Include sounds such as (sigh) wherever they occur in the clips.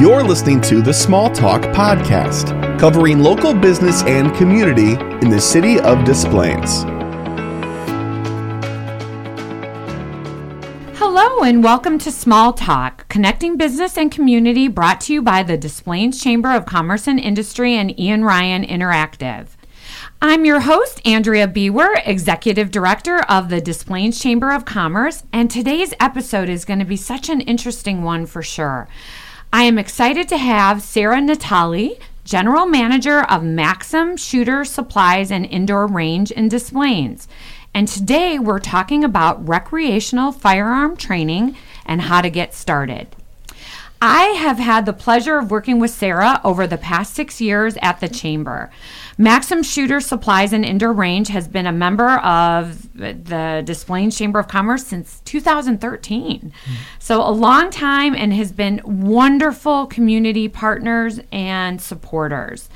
You're listening to the Small Talk Podcast, covering local business and community in the city of Des Plaines. Hello and welcome to Small Talk, connecting business and community brought to you by the Des Plaines Chamber of Commerce and Industry and Ian Ryan Interactive. I'm your host, Andrea Bewer, Executive Director of the Des Plaines Chamber of Commerce, and today's episode is going to be such an interesting one for sure. I am excited to have Sarah Natalie, General Manager of Maxon Shooter Supplies and Indoor Range in Des Plaines. And today we're talking about recreational firearm training and how to get started. I have had the pleasure of working with Sarah over the past six years at the Chamber. Maxon Shooter Supplies and Indoor Range has been a member of the Des Plaines Chamber of Commerce since 2013. Mm-hmm. So, a long time and has been wonderful community partners and supporters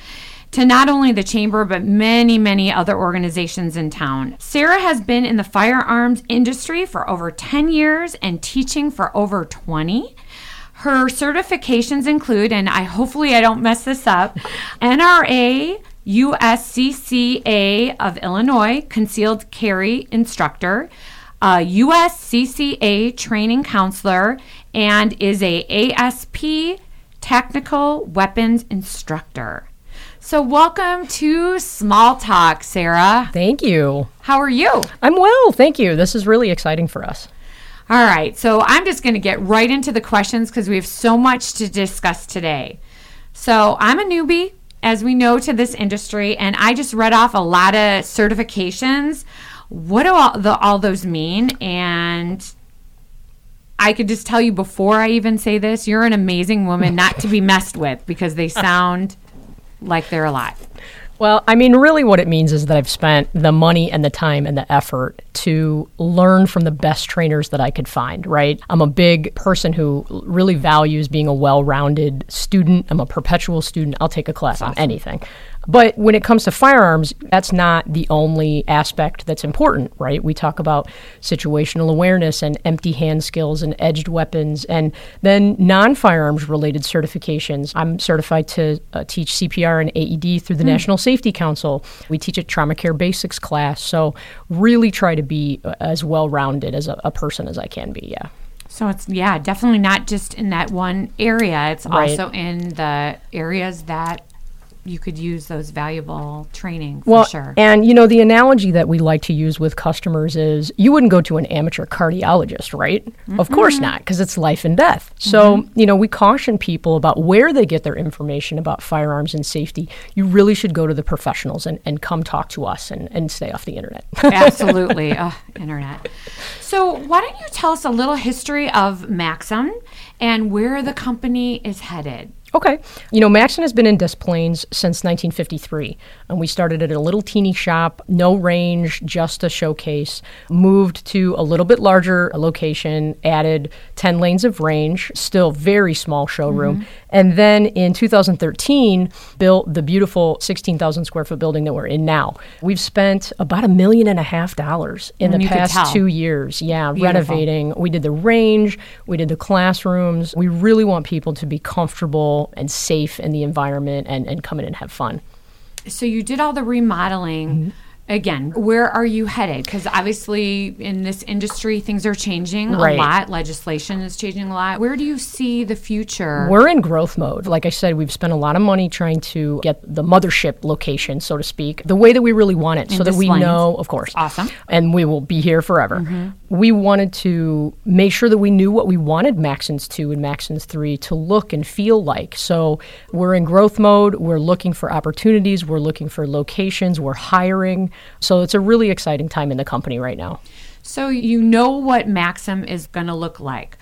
to not only the chamber but many many other organizations in town. Sarah has been in the firearms industry for over 10 years and teaching for over 20. Her certifications include, and I hopefully I don't mess this up, NRA, USCCA of Illinois, concealed carry instructor, a USCCA training counselor, and is a ASP technical weapons instructor. So, welcome to Small Talk, Sarah. Thank you. How are you? I'm well, thank you. This is really exciting for us. All right, so I'm just going to get right into the questions because we have so much to discuss today. So I'm a newbie, as we know, to this industry, and I just read off a lot of certifications. What do all, the, all those mean? And I could just tell you before I even say this, you're an amazing woman (laughs) not to be messed with because they sound like they're a lot. Well, I mean, really, what it means is that I've spent the money and the time and the effort to learn from the best trainers that I could find, right? I'm a big person who really values being a well rounded student. I'm a perpetual student. I'll take a class awesome. on anything. But when it comes to firearms, that's not the only aspect that's important, right? We talk about situational awareness and empty hand skills and edged weapons, and then non firearms related certifications. I'm certified to uh, teach CPR and AED through the mm. National Safety Council. We teach a trauma care basics class. So, really try to be uh, as well rounded as a, a person as I can be, yeah. So it's yeah, definitely not just in that one area. It's right. also in the areas that you could use those valuable training for well, sure. And you know, the analogy that we like to use with customers is you wouldn't go to an amateur cardiologist, right? Mm-hmm. Of course not, because it's life and death. So, mm-hmm. you know, we caution people about where they get their information about firearms and safety. You really should go to the professionals and, and come talk to us and, and stay off the internet. (laughs) Absolutely. internet. So, why don't you tell us a little history of Maxon and where the company is headed? Okay. You know, Maxon has been in Des Plaines since 1953. And we started at a little teeny shop, no range, just a showcase. Moved to a little bit larger location, added 10 lanes of range, still very small showroom. Mm-hmm. And then in 2013, built the beautiful 16,000 square foot building that we're in now. We've spent about a million and a half dollars in and the past two years. Yeah, beautiful. renovating. We did the range, we did the classrooms. We really want people to be comfortable and safe in the environment and, and come in and have fun. So you did all the remodeling. Mm-hmm again, where are you headed? Because obviously, in this industry, things are changing right. a lot. Legislation is changing a lot. Where do you see the future? We're in growth mode. Like I said, we've spent a lot of money trying to get the mothership location, so to speak, the way that we really want it, in so that we know, of course. Awesome. And we will be here forever. Mm-hmm. We wanted to make sure that we knew what we wanted Maxons 2 and Maxons 3 to look and feel like. So we're in growth mode. We're looking for opportunities. We're looking for locations. We're hiring. So it's a really exciting time in the company right now. So you know what Maxon is going to look like.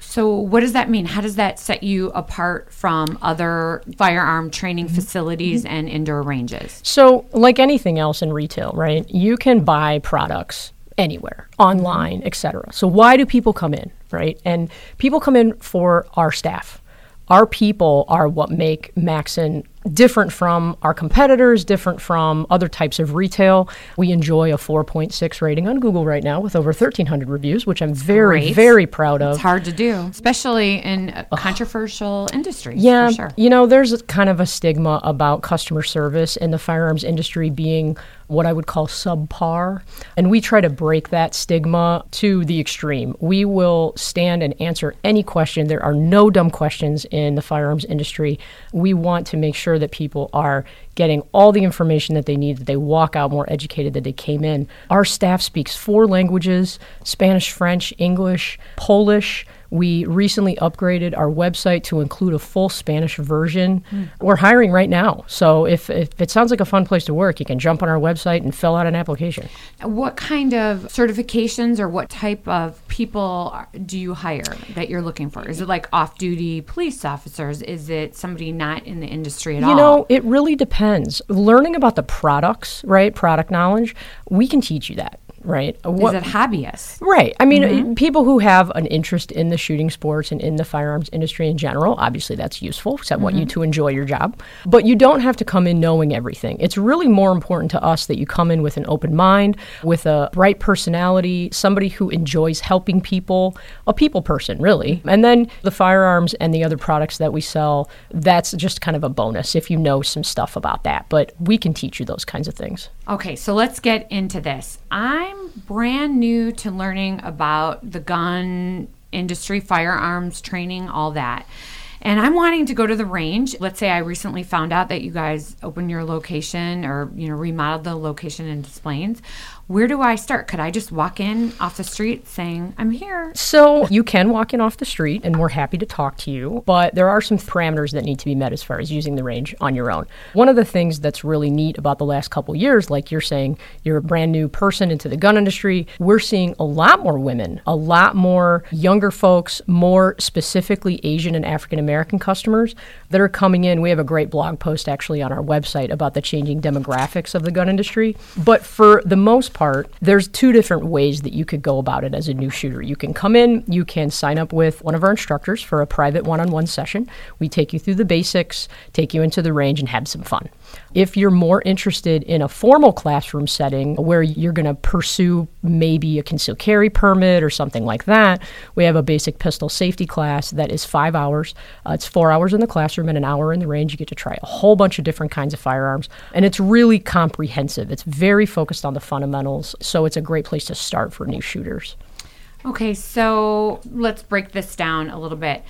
So what does that mean? How does that set you apart from other firearm training mm-hmm. facilities and indoor ranges? So like anything else in retail, right? You can buy products anywhere, online, etc. So why do people come in, right? And people come in for our staff. Our people are what make Maxon different from our competitors, different from other types of retail. We enjoy a 4.6 rating on Google right now with over 1,300 reviews, which I'm very, Great. very proud of. It's hard to do, especially in a controversial industries. Yeah, for sure. you know, there's kind of a stigma about customer service in the firearms industry being what I would call subpar. And we try to break that stigma to the extreme. We will stand and answer any question. There are no dumb questions in the firearms industry. We want to make sure that people are getting all the information that they need, that they walk out more educated than they came in. Our staff speaks four languages Spanish, French, English, Polish. We recently upgraded our website to include a full Spanish version. We're hiring right now. So if, if it sounds like a fun place to work, you can jump on our website and fill out an application. What kind of certifications or what type of people do you hire that you're looking for? Is it like off duty police officers? Is it somebody not in the industry at all? You know, it really depends. Learning about the products, right? Product knowledge, we can teach you that, right? is What- it hobbyists? Right. I mean, mm-hmm. people who have an interest in the shooting sports and in the firearms industry in general, obviously that's useful because I want you mm-hmm. to enjoy your job. But you don't have to come in knowing everything. It's really more important to us that you come in with an open mind, with a bright personality, somebody who enjoys helping people, a people person, really. Mm-hmm. And then the firearms and the other products that we sell, that's just kind of a bonus if you know some stuff about that. But we can teach you those kinds of things. Okay, so let's get into this. I'm brand new to learning about the gun industry, firearms training, all that. And I'm wanting to go to the range. Let's say I recently found out that you guys opened your location or, you know, remodeled the location in Des Plaines. Where do I start? Could I just walk in off the street saying, I'm here? So you can walk in off the street, and we're happy to talk to you, but there are some parameters that need to be met as far as using the range on your own. One of the things that's really neat about the last couple years, like you're saying, you're a brand new person into the gun industry, we're seeing a lot more women, a lot more younger folks, more specifically Asian and African American customers that are coming in. We have a great blog post actually on our website about the changing demographics of the gun industry. But for the most part, there's two different ways that you could go about it as a new shooter. You can come in, you can sign up with one of our instructors for a private one on one session. We take you through the basics, take you into the range, and have some fun. If you're more interested in a formal classroom setting where you're going to pursue maybe a concealed carry permit or something like that, we have a basic pistol safety class that is five hours. Uh, it's four hours in the classroom and an hour in the range. You get to try a whole bunch of different kinds of firearms, and it's really comprehensive. It's very focused on the fundamentals, so it's a great place to start for new shooters. Okay, so let's break this down a little bit.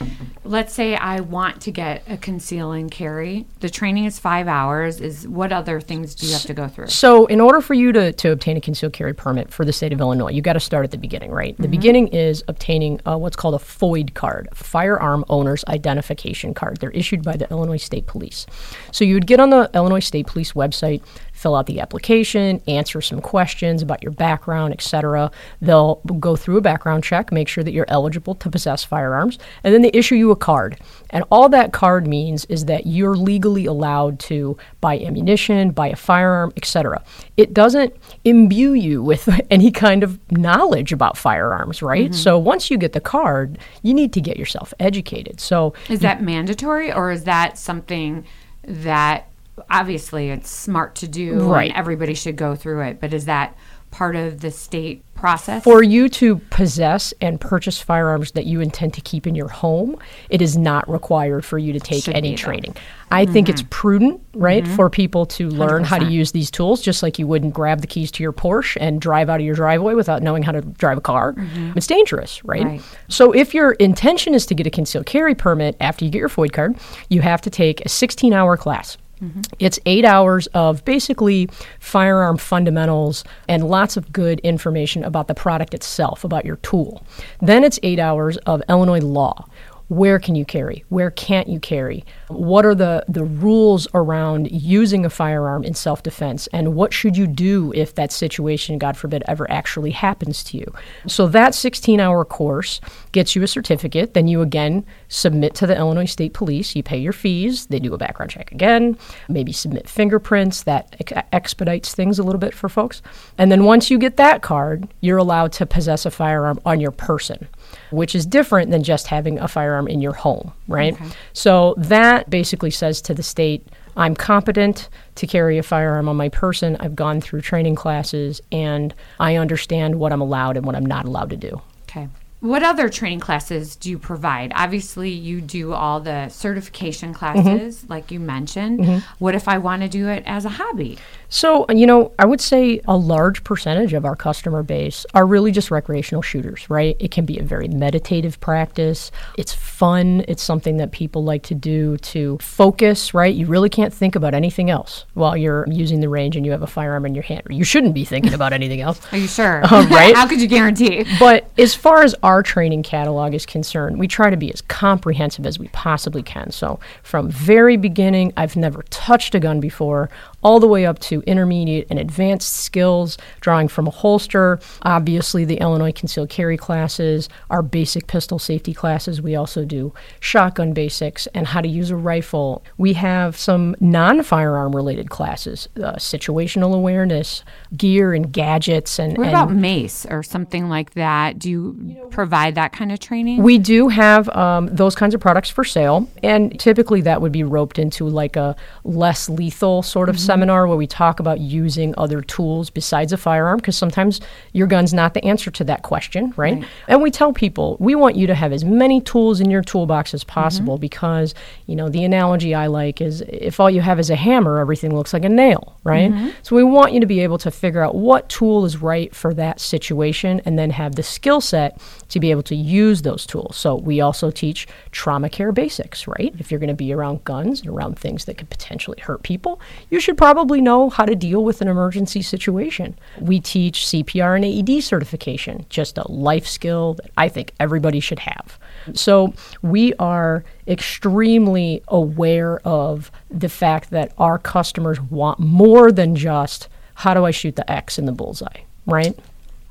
Let's say I want to get a conceal and carry. The training is five hours. Is what other things do you have to go through? So, in order for you to, to obtain a concealed carry permit for the state of Illinois, you got to start at the beginning, right? The beginning is obtaining uh, what's called a FOID card, Firearm Owner's Identification Card. They're issued by the Illinois State Police. So, you would get on the Illinois State Police website, fill out the application, answer some questions about your background, etc. They'll go through a background check, make sure that you're eligible to possess firearms, and then they issue you a card. And all that card means is that you're legally allowed to buy ammunition, buy a firearm, etc. It doesn't imbue you with (laughs) any kind of knowledge about firearms, right? Mm-hmm. So once you get the card, you need to get yourself educated. So Is that mandatory or is that something that obviously it's smart to do Right. and everybody should go through it, but is that part of the state process? For you to possess and purchase firearms that you intend to keep in your home, it is not required for you to take Should any be, though. training. I think it's mm-hmm. prudent, right, mm-hmm. for people to learn how to use these tools, just like you wouldn't grab the keys to your Porsche and drive out of your driveway without knowing how to drive a car. Mm-hmm. It's dangerous, right? Right. So if your intention is to get a concealed carry permit after you get your FOID card, you have to take a 16 hour class. Mm-hmm. It's eight hours of basically firearm fundamentals and lots of good information about the product itself, about your tool. Then it's eight hours of Illinois law. Where can you carry? Where can't you carry? What are the, the rules around using a firearm in self defense? And what should you do if that situation, God forbid, ever actually happens to you? So that 16 hour course gets you a certificate. Then you again submit to the Illinois State Police. You pay your fees. They do a background check again, maybe submit fingerprints. That ex- expedites things a little bit for folks. And then once you get that card, you're allowed to possess a firearm on your person, which is different than just having a firearm in your home, right? So that basically says to the state, I'm competent to carry a firearm on my person. I've gone through training classes and I understand what I'm allowed and what I'm not allowed to do. Okay. What other training classes do you provide? Obviously, you do all the certification classes, Mm-hmm. like you mentioned. What if I want to do it as a hobby? So, you know, I would say a large percentage of our customer base are really just recreational shooters, right? It can be a very meditative practice. It's fun. It's something that people like to do to focus, right? You really can't think about anything else while you're using the range and you have a firearm in your hand. You shouldn't be thinking about anything else. Are you sure? Oh, (laughs) right. How could you guarantee? But as far as our training catalog is concerned, we try to be as comprehensive as we possibly can. So, from very beginning, I've never touched a gun before, all the way up to intermediate and advanced skills, drawing from a holster. Obviously, the Illinois concealed carry classes, our basic pistol safety classes. We also do shotgun basics and how to use a rifle. We have some non firearm related classes, uh, situational awareness, gear and gadgets, and, What and about mace or something like that? Do you provide that kind of training? We do have um, those kinds of products for sale, and typically that would be roped into like a less lethal sort of seminar where we talk about using other tools besides a firearm, because sometimes your gun's not the answer to that question, right? And we tell people we want you to have as many tools in your toolbox as possible mm-hmm. because, you know, the analogy I like is if all you have is a hammer, everything looks like a nail, right? Mm-hmm. So we want you to be able to figure out what tool is right for that situation and then have the skill set to be able to use those tools. So we also teach trauma care basics, right? If you're going to be around guns and around things that could potentially hurt people, you should probably know how to deal with an emergency situation. We teach CPR and AED certification, just a life skill that I think everybody should have. So we are extremely aware of the fact that our customers want more than just how do I shoot the X in the bullseye, right?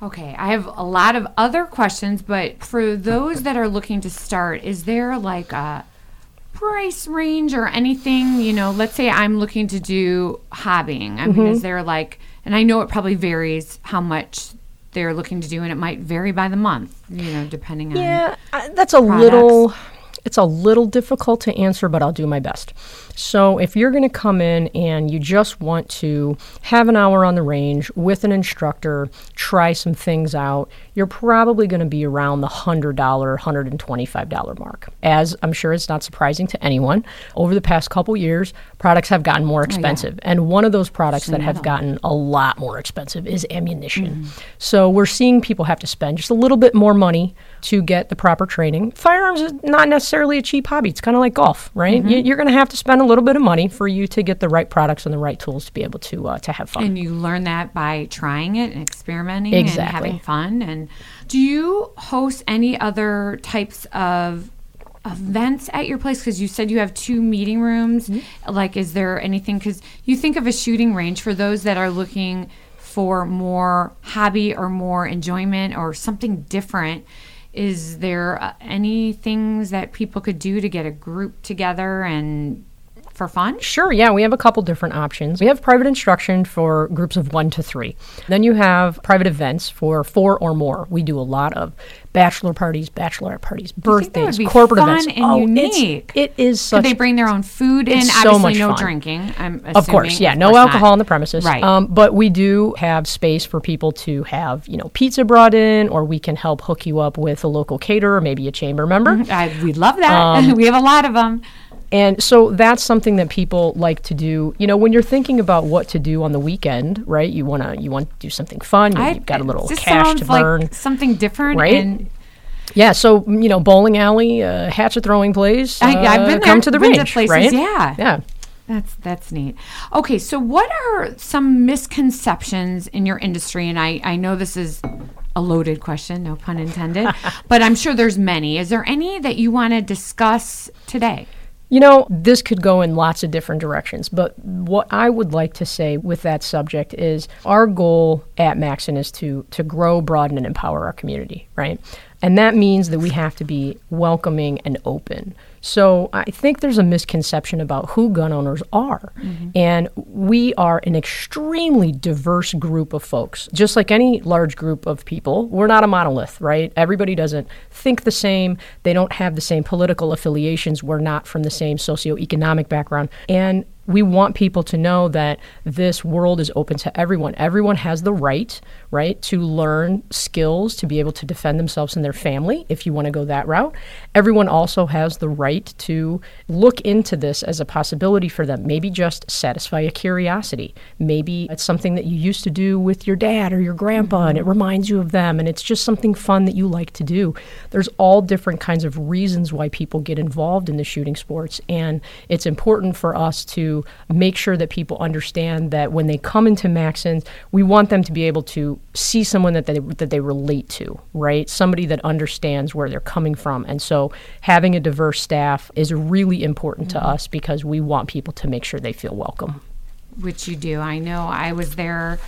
Okay, I have a lot of other questions, but for those that are looking to start, is there like a price range or anything? You know, let's say I'm looking to do hobbying. I Mm-hmm. mean, is there like, and I know it probably varies how much they're looking to do, and it might vary by the month, you know, depending on. Yeah, that's a little it's a little difficult to answer, but I'll do my best. So, if you're going to come in and you just want to have an hour on the range with an instructor, try some things out, you're probably going to be around the $100, $125 mark. As I'm sure it's not surprising to anyone, over the past couple years, products have gotten more oh, expensive. And one of those products that have gotten a lot more expensive is ammunition. Mm-hmm. So, we're seeing people have to spend just a little bit more money to get the proper training. Firearms is not necessarily a cheap hobby. It's kind of like golf, right? Mm-hmm. You, you're going to have to spend a little bit of money for you to get the right products and the right tools to be able to uh, to have fun. And you learn that by trying it and experimenting Exactly. and having fun. And do you host any other types of events at your place? Because you said you have two meeting rooms. Mm-hmm. Like, is there anything? Because you think of a shooting range for those that are looking for more hobby or more enjoyment or something different. Is there uh, any things that people could do to get a group together and for fun? Sure, yeah, we have a couple different options. We have private instruction for groups of one to three. Then you have private events for four or more. We do a lot of bachelor parties, bachelorette parties, think that would birthdays, corporate fun events. and Oh, unique. It is Could such they bring their own food in? it's so Obviously, much no fun. drinking. I'm assuming. Of course, yeah, Of no course not. alcohol on the premises. Right. Um, but we do have space for people to have, you know, pizza brought in, or we can help hook you up with a local caterer, maybe a chamber member. I, we love that. Um, (laughs) we have a lot of them. And so that's something that people like to do. You know, when you're thinking about what to do on the weekend, right? You wanna you want to do something fun. You, have got a little it cash to burn. Like something different, Right? Yeah. So you know, bowling alley, uh, hatchet throwing place. I, I've uh, been there. Come to the range, places, right? Yeah, Yeah. That's that's neat. Okay, so what are some misconceptions in your industry? And I I know this is a loaded question, no pun intended, (laughs) but I'm sure there's many. Is there any that you want to discuss today? You know, this could go in lots of different directions, but what I would like to say with that subject is our goal at Maxon is to to grow, broaden, and empower our community, right? And that means that we have to be welcoming and open. So I think there's a misconception about who gun owners are. Mm-hmm. And we are an extremely diverse group of folks. Just like any large group of people, we're not a monolith, right? Everybody doesn't think the same. They don't have the same political affiliations. We're not from the same socioeconomic background. And we want people to know that this world is open to everyone. Everyone has the right, right, to learn skills to be able to defend themselves and their family if you want to go that route. Everyone also has the right to look into this as a possibility for them. Maybe just satisfy a curiosity. Maybe it's something that you used to do with your dad or your grandpa mm-hmm. and it reminds you of them and it's just something fun that you like to do. There's all different kinds of reasons why people get involved in the shooting sports and it's important for us to make sure that people understand that when they come into Maxons, we want them to be able to see someone that they, that they relate to, right? Somebody that understands where they're coming from. And so having a diverse staff is really important mm-hmm. to us because we want people to make sure they feel welcome. Which you do. I know I was there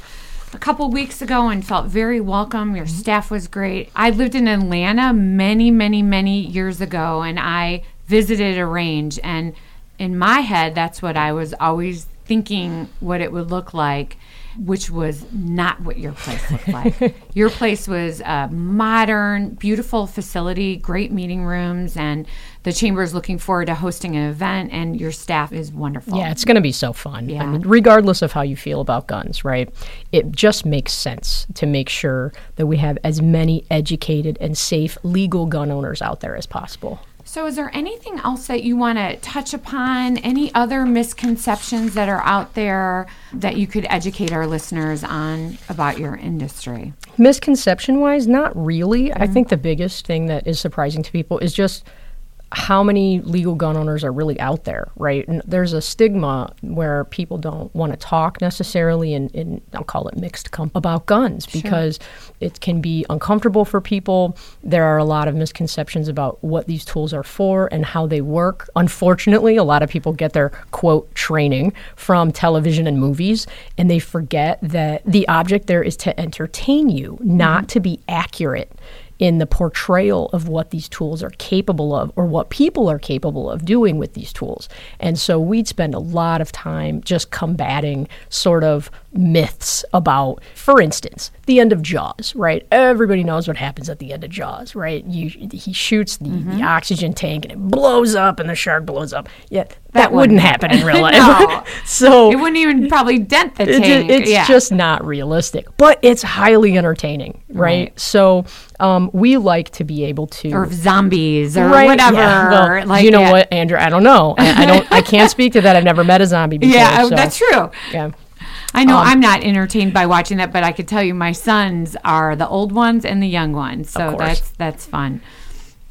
a couple weeks ago and felt very welcome. Your mm-hmm. staff was great. I lived in Atlanta many, many, many years ago and I visited a range and in my head, that's what I was always thinking what it would look like, which was not what your place looked like. (laughs) your place was a modern, beautiful facility, great meeting rooms, and the chamber is looking forward to hosting an event, and your staff is wonderful. Yeah, it's going to be so fun. Yeah. I mean, regardless of how you feel about guns, right? It just makes sense to make sure that we have as many educated and safe legal gun owners out there as possible. So, is there anything else that you want to touch upon? Any other misconceptions that are out there that you could educate our listeners on about your industry? Misconception wise, not really. Mm-hmm. I think the biggest thing that is surprising to people is just how many legal gun owners are really out there, right? And there's a stigma where people don't want to talk necessarily, and, I'll call it mixed com- about guns because sure. it can be uncomfortable for people. There are a lot of misconceptions about what these tools are for and how they work. Unfortunately, a lot of people get their quote training from television and movies, and they forget that the object there is to entertain you, not mm-hmm. to be accurate in the portrayal of what these tools are capable of or what people are capable of doing with these tools. And so we'd spend a lot of time just combating sort of myths about, for instance, the end of Jaws, right? Everybody knows what happens at the end of Jaws, right? You, he shoots the, mm-hmm. the oxygen tank and it blows up and the shark blows up. Yeah, that, that wouldn't happen in real (laughs) life. no. (laughs) so it wouldn't even probably dent the tank. it's yeah. just not realistic, but it's highly entertaining, right? right. So um, we like to be able to or zombies or right, whatever. Yeah. Well, like, you know yeah. what, Andrew? I don't know. I, I, don't. I can't (laughs) speak to that. I've never met a zombie before. Yeah, so. that's true. Yeah. I know um, I'm not entertained by watching that, but I could tell you my sons are the old ones and the young ones, so that's that's fun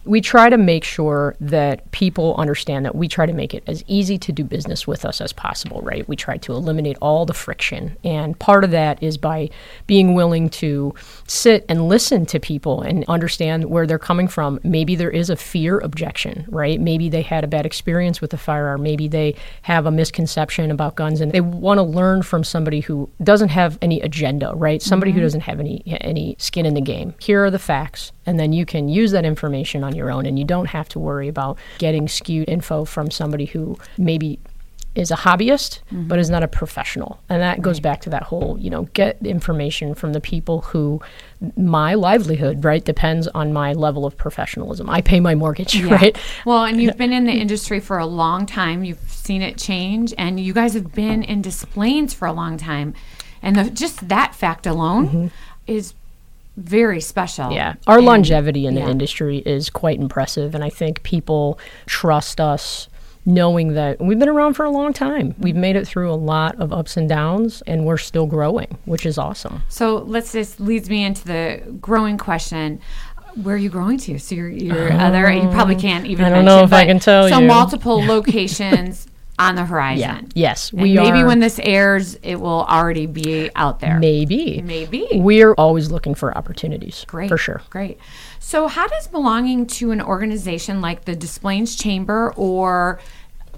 we try to make sure that people understand that we try to make it as easy to do business with us as possible, right? We try to eliminate all the friction. And part of that is by being willing to sit and listen to people and understand where they're coming from. Maybe there is a fear objection, right? Maybe they had a bad experience with a firearm. Maybe they have a misconception about guns and they want to learn from somebody who doesn't have any agenda, right? Somebody mm-hmm. who doesn't have any any skin in the game. Here are the facts and then you can use that information on your own and you don't have to worry about getting skewed info from somebody who maybe is a hobbyist mm-hmm. but is not a professional and that goes back to that whole you know get information from the people who my livelihood right depends on my level of professionalism i pay my mortgage yeah. (laughs) right well and you've been in the industry for a long time you've seen it change and you guys have been in Des Plaines for a long time and the, just that fact alone mm-hmm. is very special. Yeah. Our and, longevity in yeah. the industry is quite impressive. And I think people trust us knowing that we've been around for a long time. We've made it through a lot of ups and downs and we're still growing, which is awesome. So let's just leads me into the growing question. Where are you growing to? So you're, you're uh, other, you probably can't even. I don't mention, know if I can tell so you. So multiple (laughs) locations on the horizon. Yeah. Yes, and we maybe are. when this airs, it will already be out there. Maybe. Maybe. We're always looking for opportunities. Great. For sure. Great. So, how does belonging to an organization like the Des Plaines Chamber or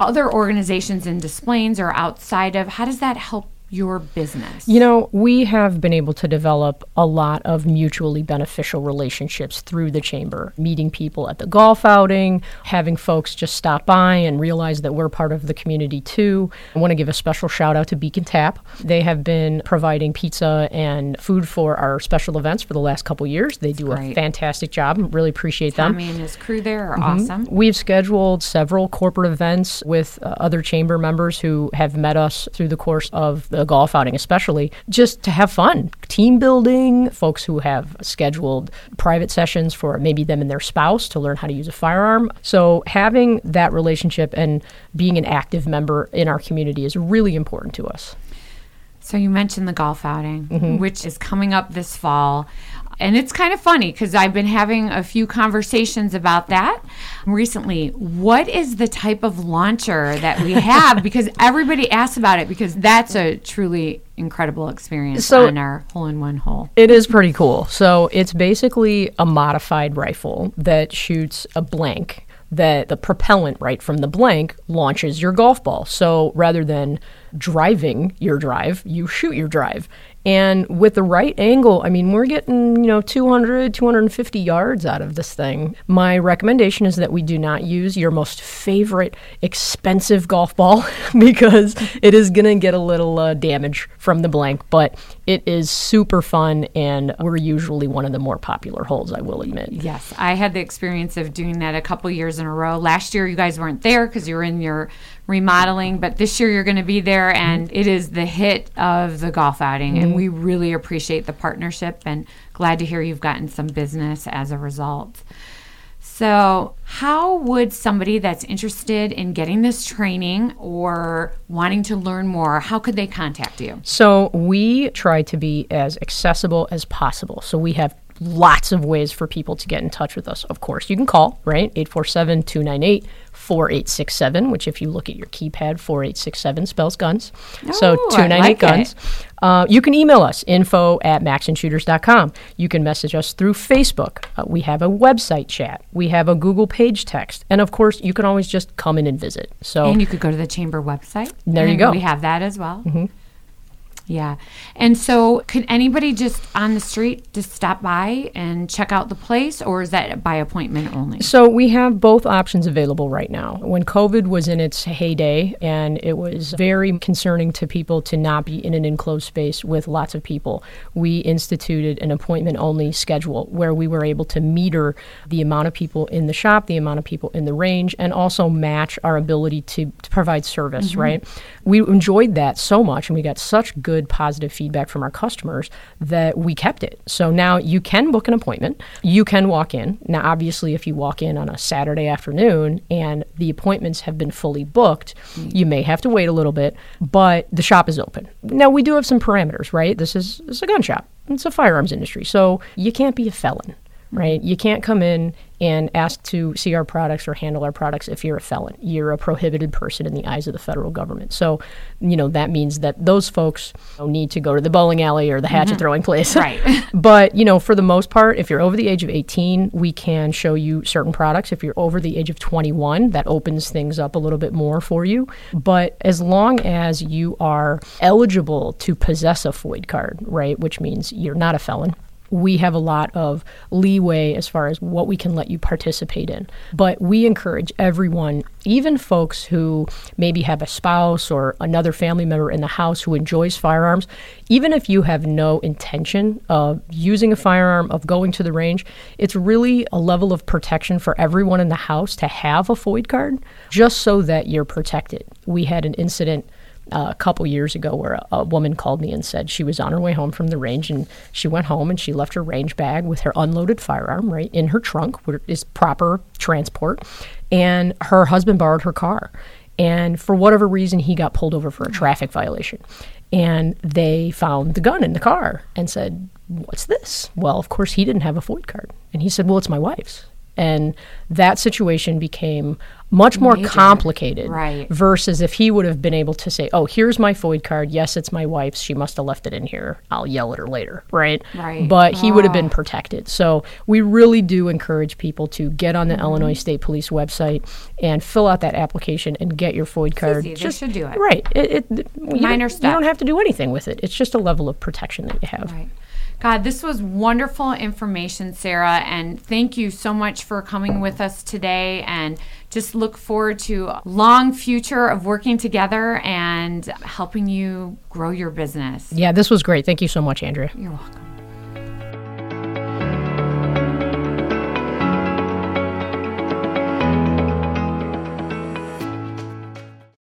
other organizations in Des Plaines or outside of, how does that help your business? You know, we have been able to develop a lot of mutually beneficial relationships through the chamber, meeting people at the golf outing, having folks just stop by and realize that we're part of the community too. I want to give a special shout out to Beacon Tap. They have been providing pizza and food for our special events for the last couple years. They do great. a fantastic job. Really appreciate them. Tommy and his crew there are awesome. We've scheduled several corporate events with uh, other chamber members who have met us through the course of the golf outing, especially just to have fun, team building, folks who have scheduled private sessions for maybe them and their spouse to learn how to use a firearm. So, having that relationship and being an active member in our community is really important to us. So you mentioned the golf outing, Mm-hmm. which is coming up this fall. And it's kind of funny because I've been having a few conversations about that recently. What is the type of launcher that we have? (laughs) because everybody asks about it because that's a truly incredible experience So- on our hole in one hole. It is pretty cool. So it's basically a modified rifle that shoots a blank that the propellant right from the blank launches your golf ball. So rather than driving your drive, you shoot your drive. And with the right angle, I mean, we're getting, you know, 200, 250 yards out of this thing. My recommendation is that we do not use your most favorite expensive golf ball (laughs) because it is going to get a little uh, damage from the blank, but it is super fun and we're usually one of the more popular holes, I will admit. Yes, I had the experience of doing that a couple years in a row. Last year, you guys weren't there because you were in your remodeling, but this year you're going to be there, mm-hmm. and it is the hit of the golf outing. And mm-hmm. we really appreciate the partnership and glad to hear you've gotten some business as a result. So, how would somebody that's interested in getting this training or wanting to learn more, how could they contact you? So we try to be as accessible as possible. So we have lots of ways for people to get in touch with us. Of course, you can call, right? 847 298 4867, which if you look at your keypad, 4867 spells guns. so Oh, I 298 like guns. Uh, you can email us, info at maxonshooters.com. You can message us through Facebook. Uh, we have a website chat. We have a Google page text. And of course, you can always just come in and visit. So And you could go to the chamber website. There you go. We have that as well. Yeah. And so, could anybody just on the street just stop by and check out the place, or is that by appointment only? So we have both options available right now. When COVID was in its heyday and it was very concerning to people to not be in an enclosed space with lots of people, we instituted an appointment only schedule where we were able to meter the amount of people in the shop, the amount of people in the range, and also match our ability to, to provide service, mm-hmm. right? We enjoyed that so much and we got such good positive feedback from our customers that we kept it. So now you can book an appointment. You can walk in. Now, obviously, if you walk in on a Saturday afternoon and the appointments have been fully booked, you may have to wait a little bit, but the shop is open. Now, we do have some parameters, right? This is, this is a gun shop, it's a firearms industry. So you can't be a felon. Right? You can't come in and ask to see our products or handle our products if you're a felon. You're a prohibited person in the eyes of the federal government. So, you know, that means that those folks need to go to the bowling alley or the hatchet mm-hmm. throwing place. Right. (laughs) (laughs) but, you know, for the most part, if you're over the age of 18, we can show you certain products. If you're over the age of 21, that opens things up a little bit more for you. But as long as you are eligible to possess a FOID card, right, which means you're not a felon, we have a lot of leeway as far as what we can let you participate in. But we encourage everyone, even folks who maybe have a spouse or another family member in the house who enjoys firearms, even if you have no intention of using a firearm, of going to the range, it's really a level of protection for everyone in the house to have a FOID card just so that you're protected. We had an incident a couple years ago where a, a woman called me and said she was on her way home from the range and she went home and she left her range bag with her unloaded firearm right in her trunk which is proper transport. And her husband borrowed her car. And for whatever reason he got pulled over for a traffic violation. And they found the gun in the car and said what's this? Well of course he didn't have a FOID card. And he said well it's my wife's. And that situation became much more Major. complicated. Right. Versus if he would have been able to say, "Oh, here's my FOID card. Yes, it's my wife's. She must have left it in here. I'll yell at her later." Right. Right. But he would have Ah. been protected. So we really do encourage people to get on the Mm-hmm. Illinois State Police website and fill out that application and get your FOID card. easy. They should do it. Right. It, it, you Minor don't- You don't have to do anything with it. It's just a level of protection that you have. Right. God, this was wonderful information, Sarah, and thank you so much for coming with us today. And just look forward to a long future of working together and helping you grow your business. Yeah, this was great. Thank you so much, Andrea. You're welcome.